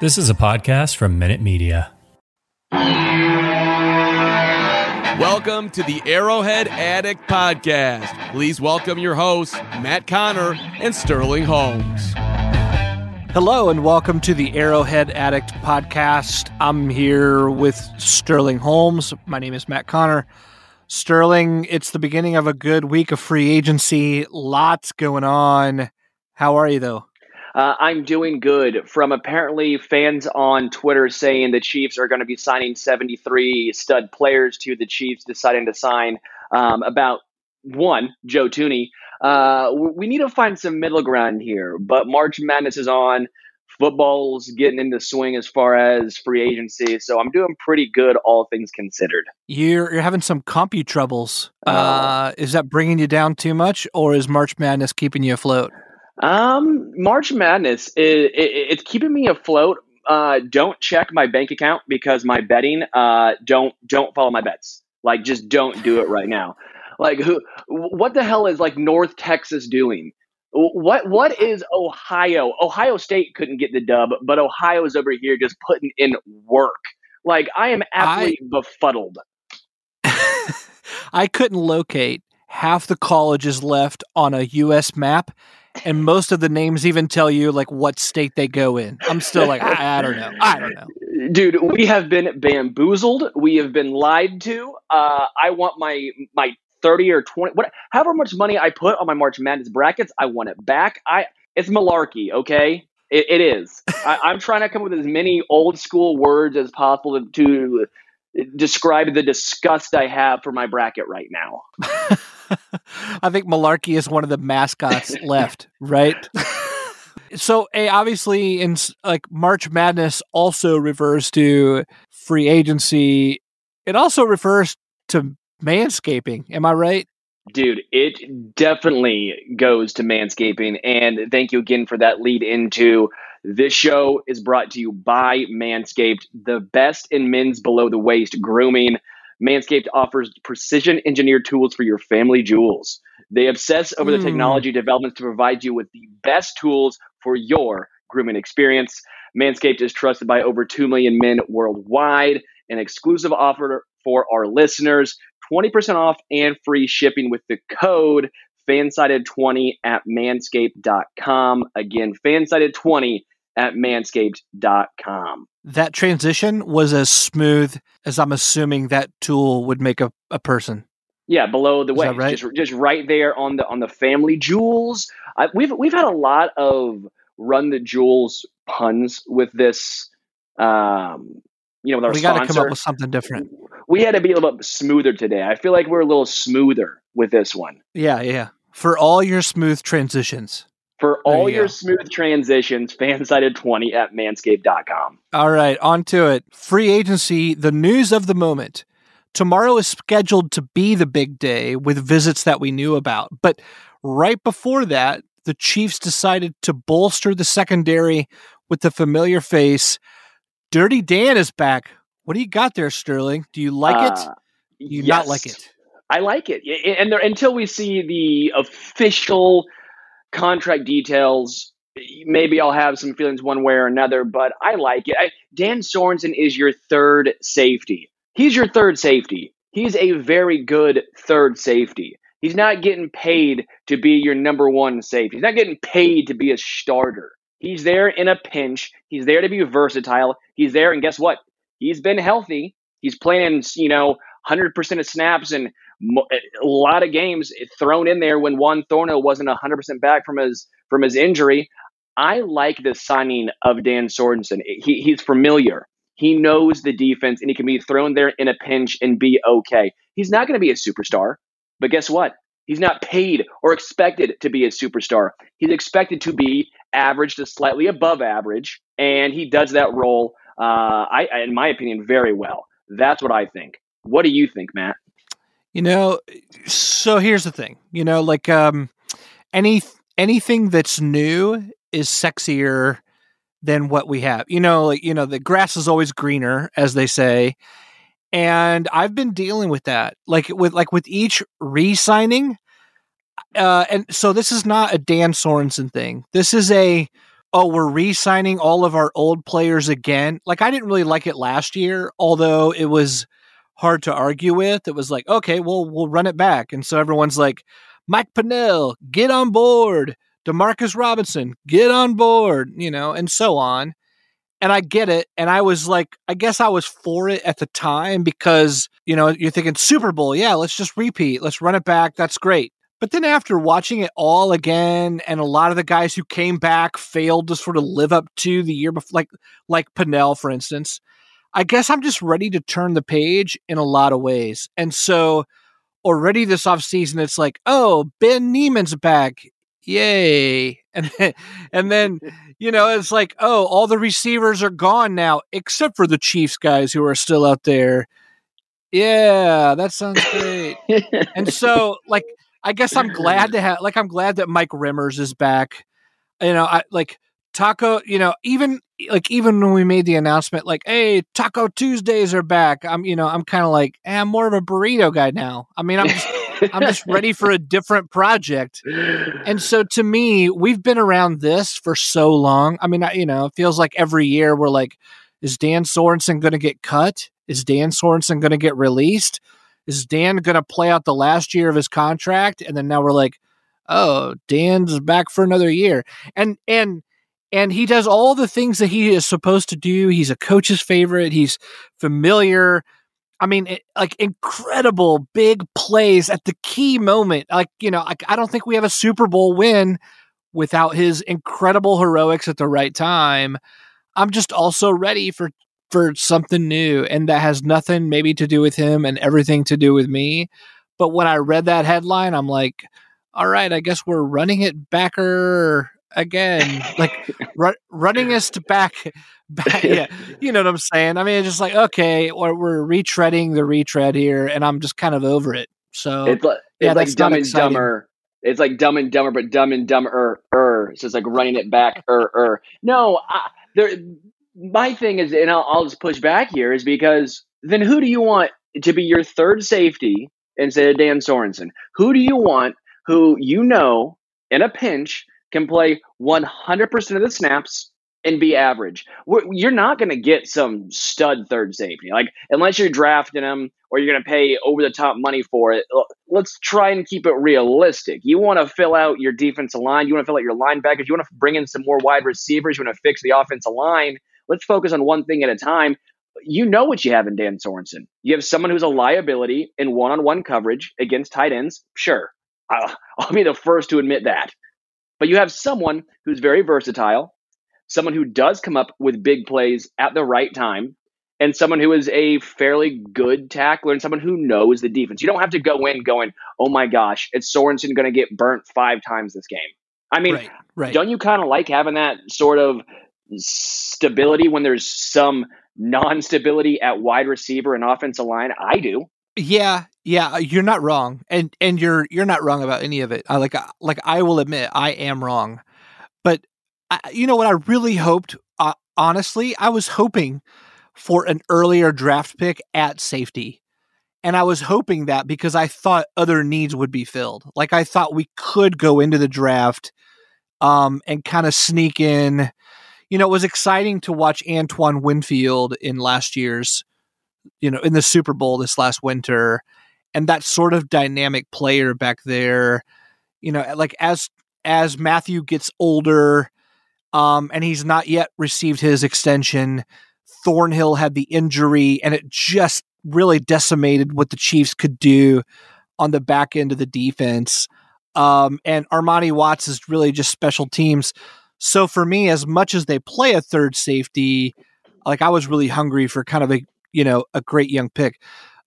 This is a podcast from Minute Media. Welcome to the Arrowhead Addict Podcast. Please welcome your hosts, Matt Connor and Sterling Holmes. Hello, and welcome to the Arrowhead Addict Podcast. I'm here with Sterling Holmes. My name is Matt Connor. Sterling, it's the beginning of a good week of free agency. Lots going on. How are you, though? Uh, I'm doing good. From apparently fans on Twitter saying the Chiefs are going to be signing 73 stud players to the Chiefs deciding to sign um, about one, Joe Thuney. Uh, we need to find some middle ground here, but March Madness is on. Football's getting into swing as far as free agency, so I'm doing pretty good, all things considered. You're you're having some compu troubles. Uh, uh, is that bringing you down too much, or is March Madness keeping you afloat? Um, March Madness it, it, it's keeping me afloat. Uh, don't check my bank account because my betting. Uh, don't don't follow my bets. Like, just don't do it right now. Like, who? What the hell is like North Texas doing? What what is Ohio? Ohio State couldn't get the dub, but Ohio's over here just putting in work. Like, I am absolutely I, befuddled. I couldn't locate half the colleges left on a U.S. map and most of the names even tell you like what state they go in. I'm still like, I, I don't know. I don't know. Dude, we have been bamboozled. We have been lied to. Uh, I want my my 30 or 20 what however much money I put on my March Madness brackets, I want it back. I it's malarkey, okay? it, it is. I, am trying to come up with as many old school words as possible to, to describe the disgust I have for my bracket right now. I think Malarkey is one of the mascots left, right? so, a obviously, in like March Madness also refers to free agency. It also refers to manscaping. Am I right? Dude, it definitely goes to manscaping. And thank you again for that lead into this show is brought to you by Manscaped, the best in men's below the waist grooming. Manscaped offers precision engineered tools for your family jewels. They obsess over mm. the hmm. technology developments to provide you with the best tools for your grooming experience. Manscaped is trusted by over 2 million men worldwide. An exclusive offer for our listeners 20% off and free shipping with the code fansided20 at manscaped.com. Again, fansided20 at manscaped.com. That transition was as smooth as I'm assuming that tool would make a, a person. Yeah, below the waist, right? just just right there on the on the family jewels. I, we've we've had a lot of run the jewels puns with this. Um, you know, with our we got to come up with something different. We had to be a little bit smoother today. I feel like we're a little smoother with this one. Yeah, yeah. For all your smooth transitions. For all you your go. smooth transitions, fansided20 at manscaped.com. All right, on to it. Free agency, the news of the moment. Tomorrow is scheduled to be the big day with visits that we knew about. But right before that, the Chiefs decided to bolster the secondary with the familiar face. Dirty Dan is back. What do you got there, Sterling? Do you like uh, it? Do you yes, not like it? I like it. And there, until we see the official – contract details, maybe I'll have some feelings one way or another, but I like it. I, Dan Sorensen is your third safety. He's your third safety. He's a very good third safety. He's not getting paid to be your number one safety. He's not getting paid to be a starter. He's there in a pinch. He's there to be versatile. He's there, and guess what? He's been healthy. He's playing, you know, 100% of snaps and a lot of games thrown in there when Juan Thornhill wasn't 100% back from his from his injury. I like the signing of Dan Sorensen. He, he's familiar. He knows the defense and he can be thrown there in a pinch and be okay. He's not going to be a superstar, but guess what? He's not paid or expected to be a superstar. He's expected to be average to slightly above average, and he does that role, uh, I, in my opinion, very well. That's what I think. What do you think, Matt? You know, so here's the thing. You know, like um, any anything that's new is sexier than what we have. You know, like you know, the grass is always greener, as they say. And I've been dealing with that, like with like with each re-signing. Uh, and so this is not a Dan Sorensen thing. This is a oh, we're re-signing all of our old players again. Like I didn't really like it last year, although it was hard to argue with. It was like, okay, well, we'll run it back. And so everyone's like, Mike Pennel, get on board. Demarcus Robinson, get on board, you know, and so on. And I get it. And I was like, I guess I was for it at the time because, you know, you're thinking Super Bowl. Yeah, let's just repeat. Let's run it back. That's great. But then after watching it all again, and a lot of the guys who came back failed to sort of live up to the year before, like like Pennel, for instance, I guess I'm just ready to turn the page in a lot of ways. And so already this offseason, it's like, oh, Ben Niemann's back. Yay. And then, and then, you know, it's like, oh, all the receivers are gone now, except for the Chiefs guys who are still out there. Yeah, that sounds great. and so, like, I guess I'm glad to have, like, I'm glad that Mike Remmers is back. You know, I like, Taco, you know, even like even when we made the announcement, like, hey, Taco Tuesdays are back. I'm, you know, I'm kind of like, eh, I'm more of a burrito guy now. I mean, I'm just, I'm just ready for a different project. And so to me, we've been around this for so long. I mean, I, you know, it feels like every year we're like, is Dan Sorensen going to get cut? Is Dan Sorensen going to get released? Is Dan going to play out the last year of his contract? And then now we're like, oh, Dan's back for another year. And and and he does all the things that he is supposed to do. He's a coach's favorite. He's familiar. I mean, it, like incredible big plays at the key moment. Like, you know, like, I don't think we have a Super Bowl win without his incredible heroics at the right time. I'm just also ready for for something new and that has nothing maybe to do with him and everything to do with me. But when I read that headline, I'm like, all right, I guess we're running it backer again, like ru- running us to back, back. Yeah, you know what I'm saying. I mean, it's just like okay, we're, we're retreading the retread here, and I'm just kind of over it. So it's like, yeah, it's like dumb and dumber. It's like dumb and dumber, but dumb and dumber. Er, so it's like running it back. Er, er. No, I, there. My thing is, and I'll, I'll just push back here, is because then who do you want to be your third safety instead of Dan Sorensen? Who do you want who you know in a pinch can play 100% of the snaps and be average. You're not going to get some stud third safety. Like, unless you're drafting them or you're going to pay over the top money for it, let's try and keep it realistic. You want to fill out your defensive line, you want to fill out your linebackers, you want to bring in some more wide receivers, you want to fix the offensive line. Let's focus on one thing at a time. You know what you have in Dan Sorensen. You have someone who's a liability in one on one coverage against tight ends. Sure. I'll, I'll be the first to admit that. But you have someone who's very versatile, someone who does come up with big plays at the right time, and someone who is a fairly good tackler and someone who knows the defense. You don't have to go in going, oh my gosh, it's Sorensen going to get burnt five times this game. I mean, right, right. don't you kind of like having that sort of stability when there's some non stability at wide receiver and offensive line? I do. Yeah, yeah, you're not wrong, and and you're you're not wrong about any of it. I like like I will admit I am wrong, but I, you know what I really hoped. Uh, honestly, I was hoping for an earlier draft pick at safety, and I was hoping that because I thought other needs would be filled. Like I thought we could go into the draft, um, and kind of sneak in. You know, it was exciting to watch Antoine Winfield in last year's you know, in the Super Bowl this last winter, and that sort of dynamic player back there, you know, like as as Mathieu gets older, um, and he's not yet received his extension. Thornhill had the injury, and it just really decimated what the Chiefs could do on the back end of the defense. Um, and Armani Watts is really just special teams. So for me, as much as they play a third safety, like I was really hungry for kind of a you know a great young pick.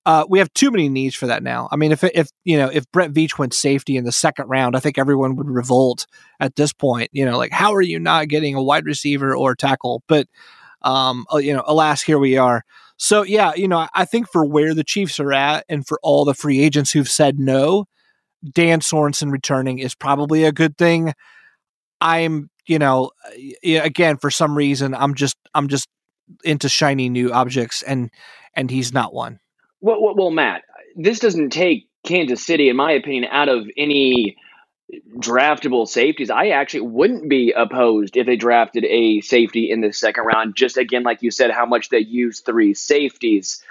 Uh, we have too many needs for that now. I mean, if if you know if Brett Veach went safety in the second round, I think everyone would revolt at this point. You know, like how are you not getting a wide receiver or tackle? But um, uh, you know, alas, here we are. So yeah, you know, I think for where the Chiefs are at, and for all the free agents who've said no, Dan Sorensen returning is probably a good thing. I'm, you know, again for some reason I'm just I'm just into shiny new objects, and and he's not one. Well, well, well, Matt, this doesn't take Kansas City, in my opinion, out of any draftable safeties. I actually wouldn't be opposed if they drafted a safety in the second round. Just again, like you said, how much they use three safeties.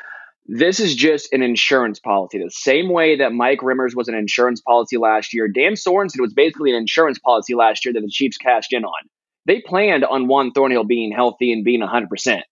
This is just an insurance policy. The same way that Mike Remmers was an insurance policy last year, Dan Sorensen was basically an insurance policy last year that the Chiefs cashed in on. They planned on Juan Thornhill being healthy and being 100%.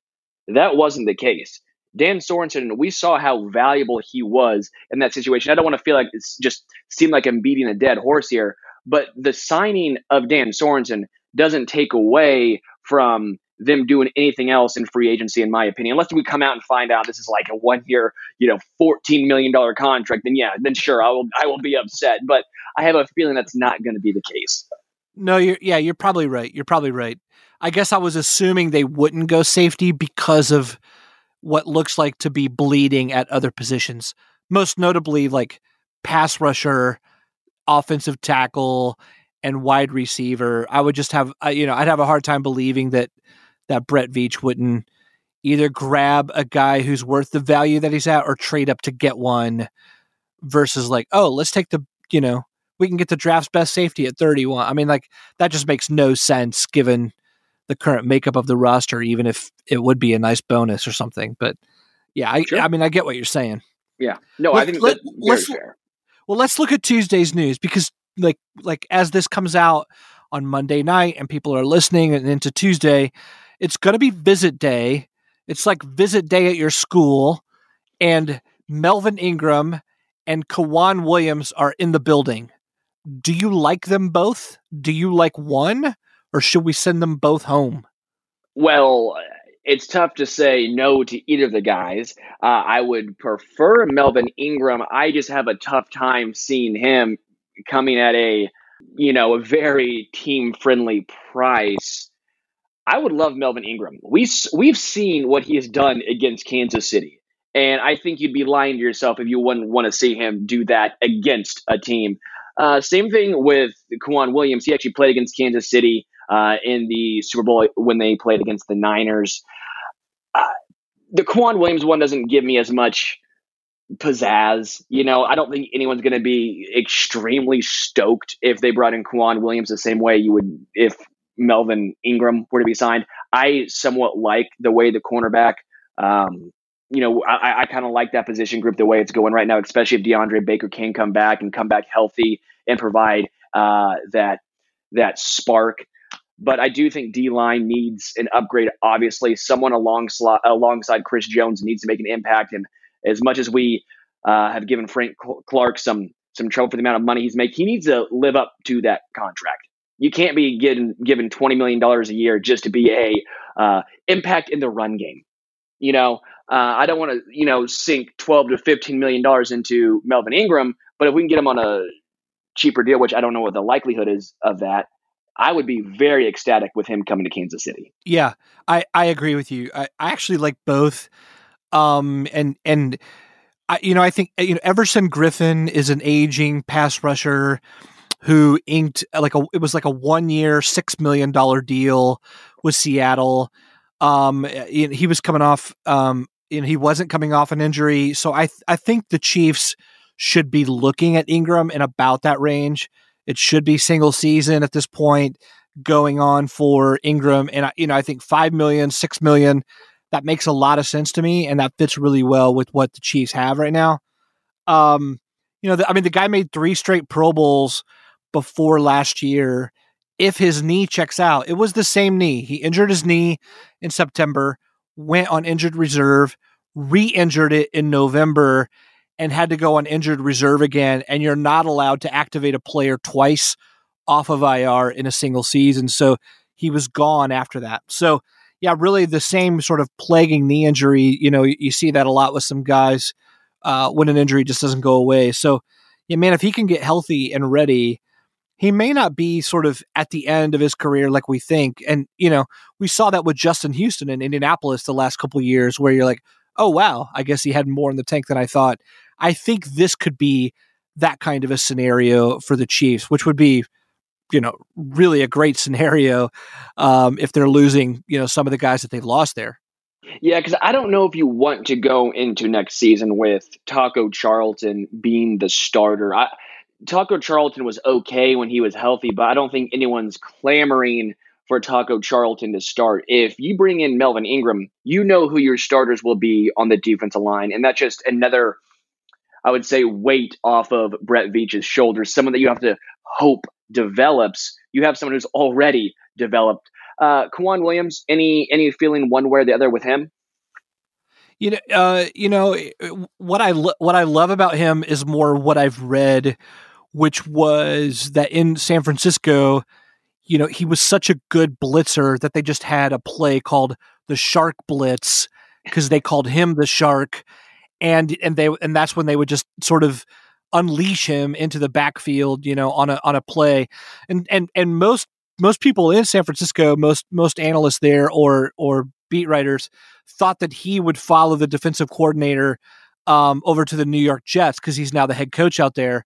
That wasn't the case. Dan Sorensen, we saw how valuable he was in that situation. I don't want to feel like it's just seem like I'm beating a dead horse here, but the signing of Dan Sorensen doesn't take away from them doing anything else in free agency, in my opinion. Unless we come out and find out this is like a one year, you know, fourteen million dollar contract, then yeah, then sure, I will I will be upset. But I have a feeling that's not going to be the case. No, you're yeah, you're probably right. You're probably right. I guess I was assuming they wouldn't go safety because of what looks like to be bleeding at other positions, most notably like pass rusher, offensive tackle, and wide receiver. I would just have, uh, you know, I'd have a hard time believing that that Brett Veach wouldn't either grab a guy who's worth the value that he's at or trade up to get one versus like, oh, let's take the, you know, we can get the draft's best safety at 31. I mean, like that just makes no sense given the current makeup of the roster, even if it would be a nice bonus or something. But yeah, I, sure. I mean, I get what you're saying. Yeah, no, let, I think let, let's fair. well, let's look at Tuesday's news because, like, like as this comes out on Monday night and people are listening and into Tuesday, it's going to be visit day. It's like visit day at your school, and Melvin Ingram and K'Waun Williams are in the building. Do you like them both? Do you like one? Or should we send them both home? Well, it's tough to say no to either of the guys. Uh, I would prefer Melvin Ingram. I just have a tough time seeing him coming at a, you know, a very team friendly price. I would love Melvin Ingram. We we've seen what he has done against Kansas City, and I think you'd be lying to yourself if you wouldn't want to see him do that against a team. Uh, same thing with K'Waun Williams. He actually played against Kansas City uh, in the Super Bowl when they played against the Niners. Uh, the K'Waun Williams one doesn't give me as much pizzazz. You know, I don't think anyone's going to be extremely stoked if they brought in K'Waun Williams the same way you would if Melvin Ingram were to be signed. I somewhat like the way the cornerback, um, you know, I, I kind of like that position group the way it's going right now, especially if DeAndre Baker can come back and come back healthy and provide uh, that that spark but I do think D line needs an upgrade. Obviously, someone alongside alongside Chris Jones needs to make an impact. And as much as we uh, have given Frank Clark some some trouble for the amount of money he's making, he needs to live up to that contract. You can't be getting given twenty million dollars a year just to be a uh, impact in the run game. You know, uh, I don't want to you know sink twelve to fifteen million dollars into Melvin Ingram, but if we can get him on a cheaper deal, which I don't know what the likelihood is of that, I would be very ecstatic with him coming to Kansas City. Yeah, I, I agree with you. I, I actually like both. Um, and, and, I, you know, I think, you know, Everson Griffen is an aging pass rusher who inked like a, it was like a one year, $6 million deal with Seattle. Um, he was coming off, um, and he wasn't coming off an injury. So I, I think the Chiefs should be looking at Ingram in about that range. It should be single season at this point going on for Ingram. And, I, you know, I think five million, six million, that makes a lot of sense to me. And that fits really well with what the Chiefs have right now. Um, you know, the, I mean, the guy made three straight Pro Bowls before last year. if his knee checks out. It was the same knee. He injured his knee in September, went on injured reserve, re-injured it in November, and had to go on injured reserve again. And you're not allowed to activate a player twice off of IR in a single season. So he was gone after that. So yeah, really the same sort of plaguing knee injury. You know, you, see that a lot with some guys uh, when an injury just doesn't go away. So yeah, man, if he can get healthy and ready, he may not be sort of at the end of his career like we think. And you know, we saw that with Justin Houston in Indianapolis the last couple years, where you're like, oh wow, I guess he had more in the tank than I thought. I think this could be that kind of a scenario for the Chiefs, which would be you know really a great scenario um, if they're losing you know some of the guys that they've lost there. Yeah, because I don't know if you want to go into next season with Taco Charlton being the starter. I, Taco Charlton was okay when he was healthy, but I don't think anyone's clamoring for Taco Charlton to start. If you bring in Melvin Ingram, you know who your starters will be on the defensive line, and that's just another, I would say, weight off of Brett Veach's shoulders. Someone that you have to hope develops. You have someone who's already developed. Uh, K'Waun Williams, any any feeling one way or the other with him? You know, uh, you know what I lo- what I love about him is more what I've read which was that in San Francisco, you know, he was such a good blitzer that they just had a play called the Shark Blitz because they called him the Shark, and and they and that's when they would just sort of unleash him into the backfield, you know, on a on a play, and and and most most people in San Francisco, most most analysts there or or beat writers thought that he would follow the defensive coordinator um, over to the New York Jets because he's now the head coach out there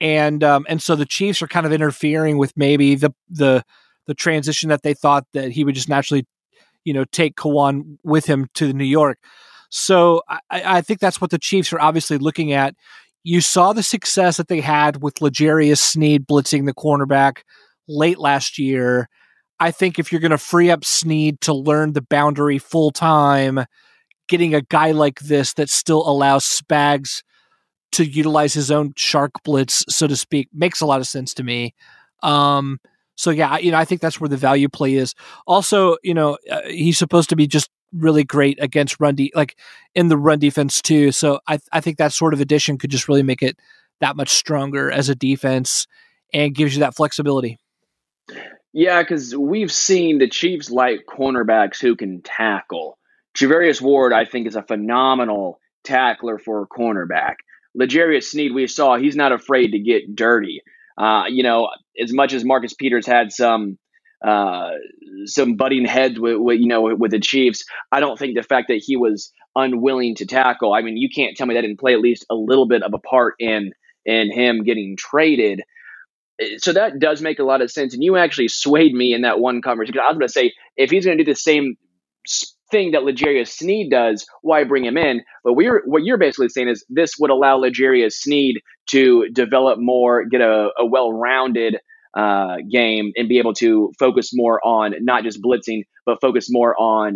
and um, and so the Chiefs are kind of interfering with maybe the the the transition that they thought that he would just naturally, you know, take K'Waun with him to New York. So I, I think that's what the Chiefs are obviously looking at. You saw the success that they had with L'Jarius Sneed blitzing the cornerback late last year. I think if you're going to free up Sneed to learn the boundary full time, getting a guy like this that still allows Spags to utilize his own shark blitz, so to speak, makes a lot of sense to me. Um, so yeah, you know, I think that's where the value play is. Also, you know, uh, he's supposed to be just really great against run de- like in the run defense too. So I I think that sort of addition could just really make it that much stronger as a defense and gives you that flexibility. Yeah, because we've seen the Chiefs like cornerbacks who can tackle. Charvarius Ward, I think, is a phenomenal tackler for a cornerback. L'Jarius Sneed, we saw he's not afraid to get dirty. Uh, you know, as much as Marcus Peters had some uh, some butting heads with, with, you know with the Chiefs, I don't think the fact that he was unwilling to tackle. I mean, you can't tell me that didn't play at least a little bit of a part in in him getting traded. So that does make a lot of sense. And you actually swayed me in that one conversation. I was going to say if he's going to do the same thing that L'Jarius Sneed does, why bring him in? But we're what you're basically saying is this would allow L'Jarius Sneed to develop more, get a, a well-rounded uh, game, and be able to focus more on not just blitzing, but focus more on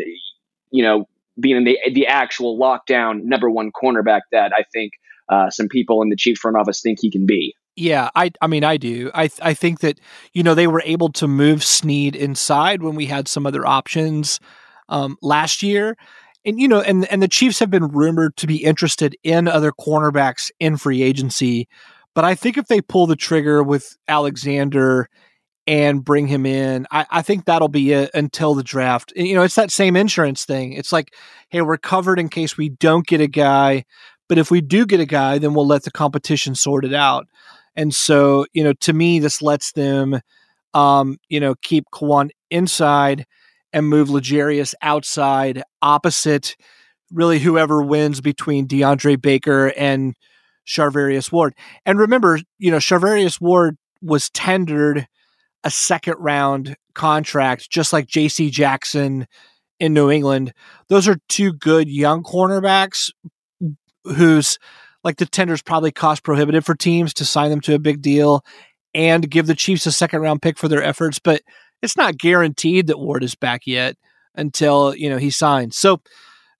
you know being the the actual lockdown number one cornerback that I think uh, some people in the Chiefs front office think he can be. Yeah, I I mean I do. I I think that you know they were able to move Sneed inside when we had some other options um, last year. And you know, and and the Chiefs have been rumored to be interested in other cornerbacks in free agency, but I think if they pull the trigger with Alexander and bring him in, I, I think that'll be it until the draft. You know, it's that same insurance thing. It's like, hey, we're covered in case we don't get a guy, but if we do get a guy, then we'll let the competition sort it out. And so, you know, to me, this lets them, um, you know, keep K'Waun inside and move L'Jarius outside opposite really whoever wins between DeAndre Baker and Charvarius Ward. And remember, you know, Charvarius Ward was tendered a second round contract, just like JC Jackson in New England. Those are two good young cornerbacks whose like the tenders probably cost prohibitive for teams to sign them to a big deal and give the Chiefs a second round pick for their efforts. But it's not guaranteed that Ward is back yet until you know he signs. So,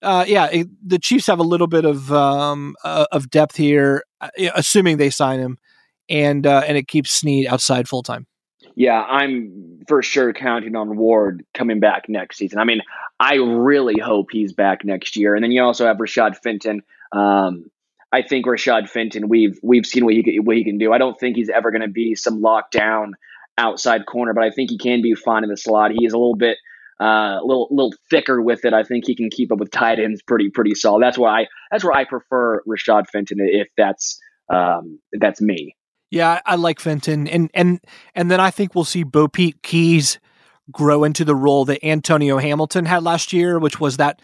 uh, yeah, it, the Chiefs have a little bit of um, uh, of depth here, uh, assuming they sign him, and uh, and it keeps Sneed outside full time. Yeah, I'm for sure counting on Ward coming back next season. I mean, I really hope he's back next year. And then you also have Rashad Fenton. Um, I think Rashad Fenton, we've we've seen what he what he can do. I don't think he's ever going to be some lockdown outside corner, but I think he can be fine in the slot. He is a little bit uh, a little little thicker with it. I think he can keep up with tight ends pretty pretty solid. That's why I that's where I prefer Rashad Fenton if that's um, if that's me. Yeah, I like Fenton, and and and then I think we'll see BoPete Keyes grow into the role that Antonio Hamilton had last year, which was that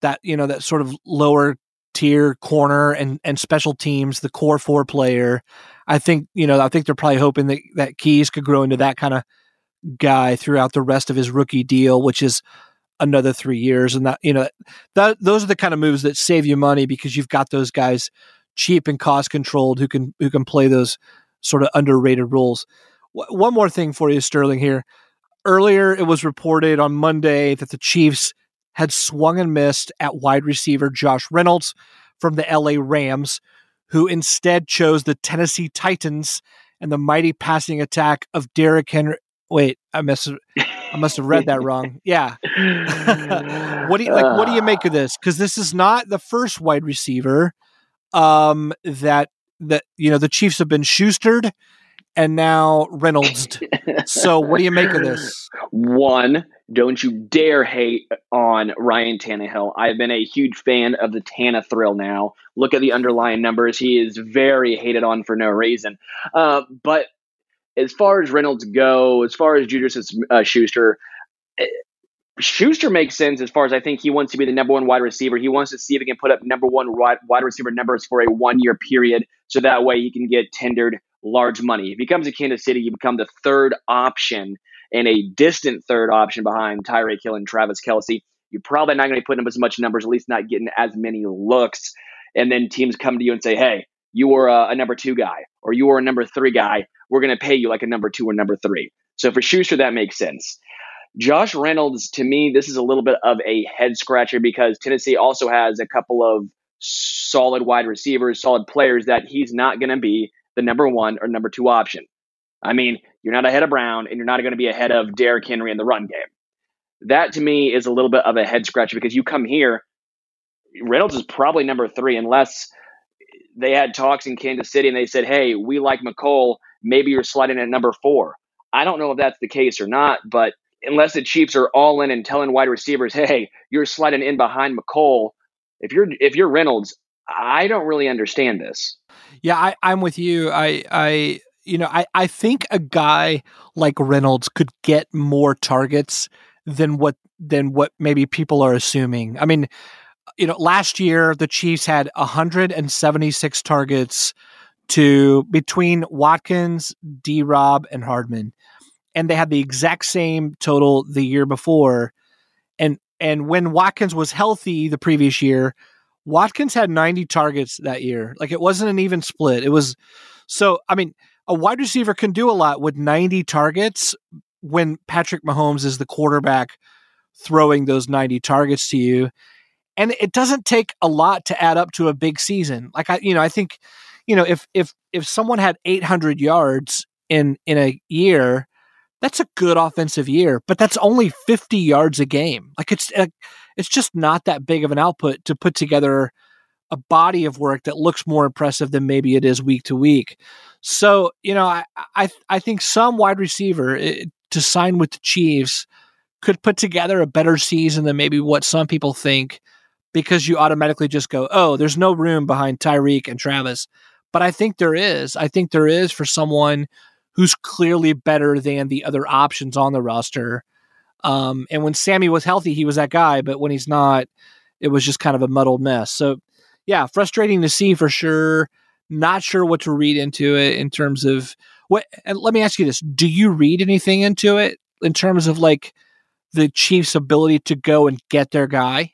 that you know that sort of lower tier corner and and special teams, the core four player. I think you know I think they're probably hoping that that Keyes could grow into that kind of guy throughout the rest of his rookie deal, which is another three years. And that you know that those are the kind of moves that save you money because you've got those guys cheap and cost controlled who can who can play those sort of underrated roles. W- one more thing for you, Sterling. Here earlier, it was reported on Monday that the Chiefs had swung and missed at wide receiver Josh Reynolds from the LA Rams, who instead chose the Tennessee Titans and the mighty passing attack of Derrick Henry. Wait, I must have, I must have read that wrong. Yeah. what do you like? What do you make of this? Because this is not the first wide receiver um, that that you know the Chiefs have been Schustered and now Reynolds. so, what do you make of this? One, don't you dare hate on Ryan Tannehill. I've been a huge fan of the Tana thrill now. Look at the underlying numbers. He is very hated on for no reason. Uh, but as far as Reynolds go, as far as Judas uh, Schuster, eh, Schuster makes sense as far as I think he wants to be the number one wide receiver. He wants to see if he can put up number one wide, wide receiver numbers for a one year period, so that way he can get tendered large money. If he comes to Kansas City, you become the third option and a distant third option behind Tyreek Hill and Travis Kelce. You're probably not going to be putting up as much numbers, at least not getting as many looks. And then teams come to you and say, hey, you are a, a number two guy or you are a number three guy. We're going to pay you like a number two or number three. So for Schuster, that makes sense. Josh Reynolds, to me, this is a little bit of a head scratcher because Tennessee also has a couple of solid wide receivers, solid players that he's not going to be the number one or number two option. I mean, you're not ahead of Brown and you're not going to be ahead of Derrick Henry in the run game. That to me is a little bit of a head scratcher because you come here, Reynolds is probably number three unless they had talks in Kansas City and they said, hey, we like Mecole. Maybe you're sliding at number four. I don't know if that's the case or not, but unless the Chiefs are all in and telling wide receivers, "Hey, you're sliding in behind Mecole," if you're if you're Reynolds, I don't really understand this. Yeah, I, I'm with you. I I you know I I think a guy like Reynolds could get more targets than what than what maybe people are assuming. I mean, you know, last year the Chiefs had 176 targets to between Watkins, D. Rob, and Hardman and they had the exact same total the year before. And and when Watkins was healthy the previous year, Watkins had 90 targets that year. Like it wasn't an even split. It was so I mean, a wide receiver can do a lot with 90 targets when Patrick Mahomes is the quarterback throwing those 90 targets to you. And it doesn't take a lot to add up to a big season. Like I you know, I think you know, if if if someone had 800 yards in in a year, that's a good offensive year, but that's only 50 yards a game. Like it's it's just not that big of an output to put together a body of work that looks more impressive than maybe it is week to week. So, you know, I I, I think some wide receiver it, eh, to sign with the Chiefs could put together a better season than maybe what some people think because you automatically just go, "Oh, there's no room behind Tyreek and Travis." But I think there is. I think there is for someone who's clearly better than the other options on the roster. Um, and when Sammy was healthy, he was that guy, but when he's not, it was just kind of a muddled mess. So, yeah, frustrating to see for sure. Not sure what to read into it in terms of what. And let me ask you this: Do you read anything into it in terms of like the Chiefs' ability to go and get their guy?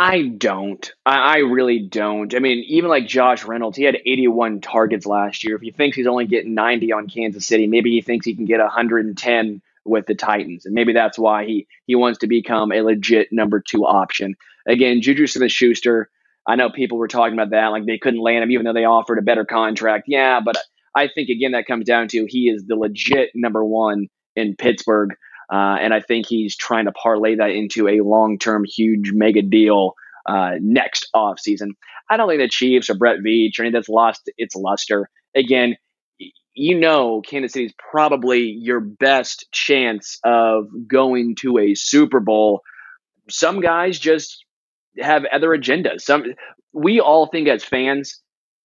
I don't. I, I, really don't. I mean, even like Josh Reynolds, he had 81 targets last year. If he thinks he's only getting 90 on Kansas City, maybe he thinks he can get 110 with the Titans, and maybe that's why he he wants to become a legit number two option. Again, Juju Smith-Schuster. I know people were talking about that, like they couldn't land him, even though they offered a better contract. Yeah, but I think again that comes down to he is the legit number one in Pittsburgh, uh, and I think he's trying to parlay that into a long term huge mega deal uh, next offseason. I don't think the Chiefs or Brett Veach or anything that's lost its luster. Again, you know Kansas City is probably your best chance of going to a Super Bowl. Some guys just have other agendas. Some we all think as fans,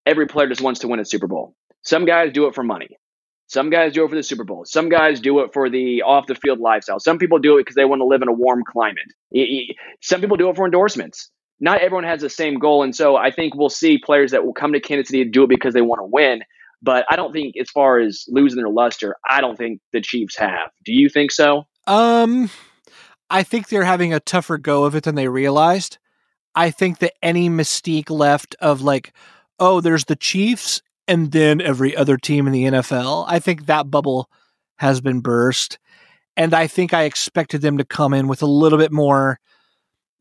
every player just wants to win a Super Bowl. Some guys do it for money. Some guys do it for the Super Bowl. Some guys do it for the off the field lifestyle. Some people do it because they want to live in a warm climate. Some people do it for endorsements. Not everyone has the same goal. And so I think we'll see players that will come to Kansas City to do it because they want to win. But I don't think, as far as losing their luster, I don't think the Chiefs have. Do you think so? Um, I think they're having a tougher go of it than they realized. I think that any mystique left of like, oh, there's the Chiefs and then every other team in the NFL, I think that bubble has been burst. And I think I expected them to come in with a little bit more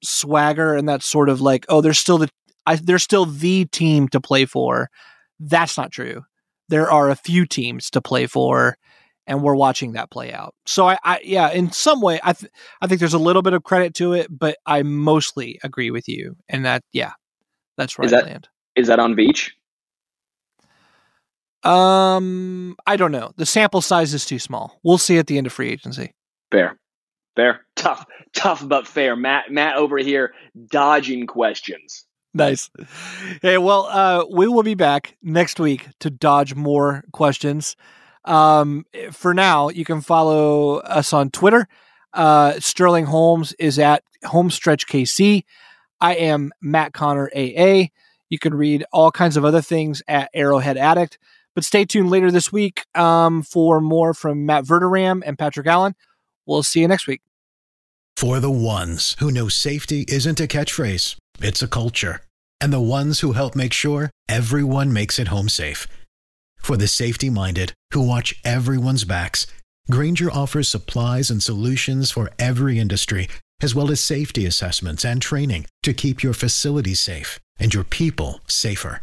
swagger and that sort of like, oh, they're still the I, they're still the team to play for. That's not true. There are a few teams to play for, and we're watching that play out. So I, I yeah, in some way, I th- I think there's a little bit of credit to it, but I mostly agree with you, and that yeah, that's right. Is that, land. Is that on Veach? Um, I don't know. The sample size is too small. We'll see at the end of free agency. Fair, fair, tough, tough but fair. Matt, Matt over here dodging questions. Nice. Hey, well, uh, we will be back next week to dodge more questions. Um, for now, you can follow us on Twitter. Uh, Sterling Holmes is at Homestretch KC. I am Matt Connor AA. You can read all kinds of other things at Arrowhead Addict. But stay tuned later this week um, for more from Matt Verderame and Patrick Allen. We'll see you next week. For the ones who know safety isn't a catchphrase, it's a culture. And the ones who help make sure everyone makes it home safe. For the safety minded who watch everyone's backs, Grainger offers supplies and solutions for every industry, as well as safety assessments and training to keep your facilities safe and your people safer.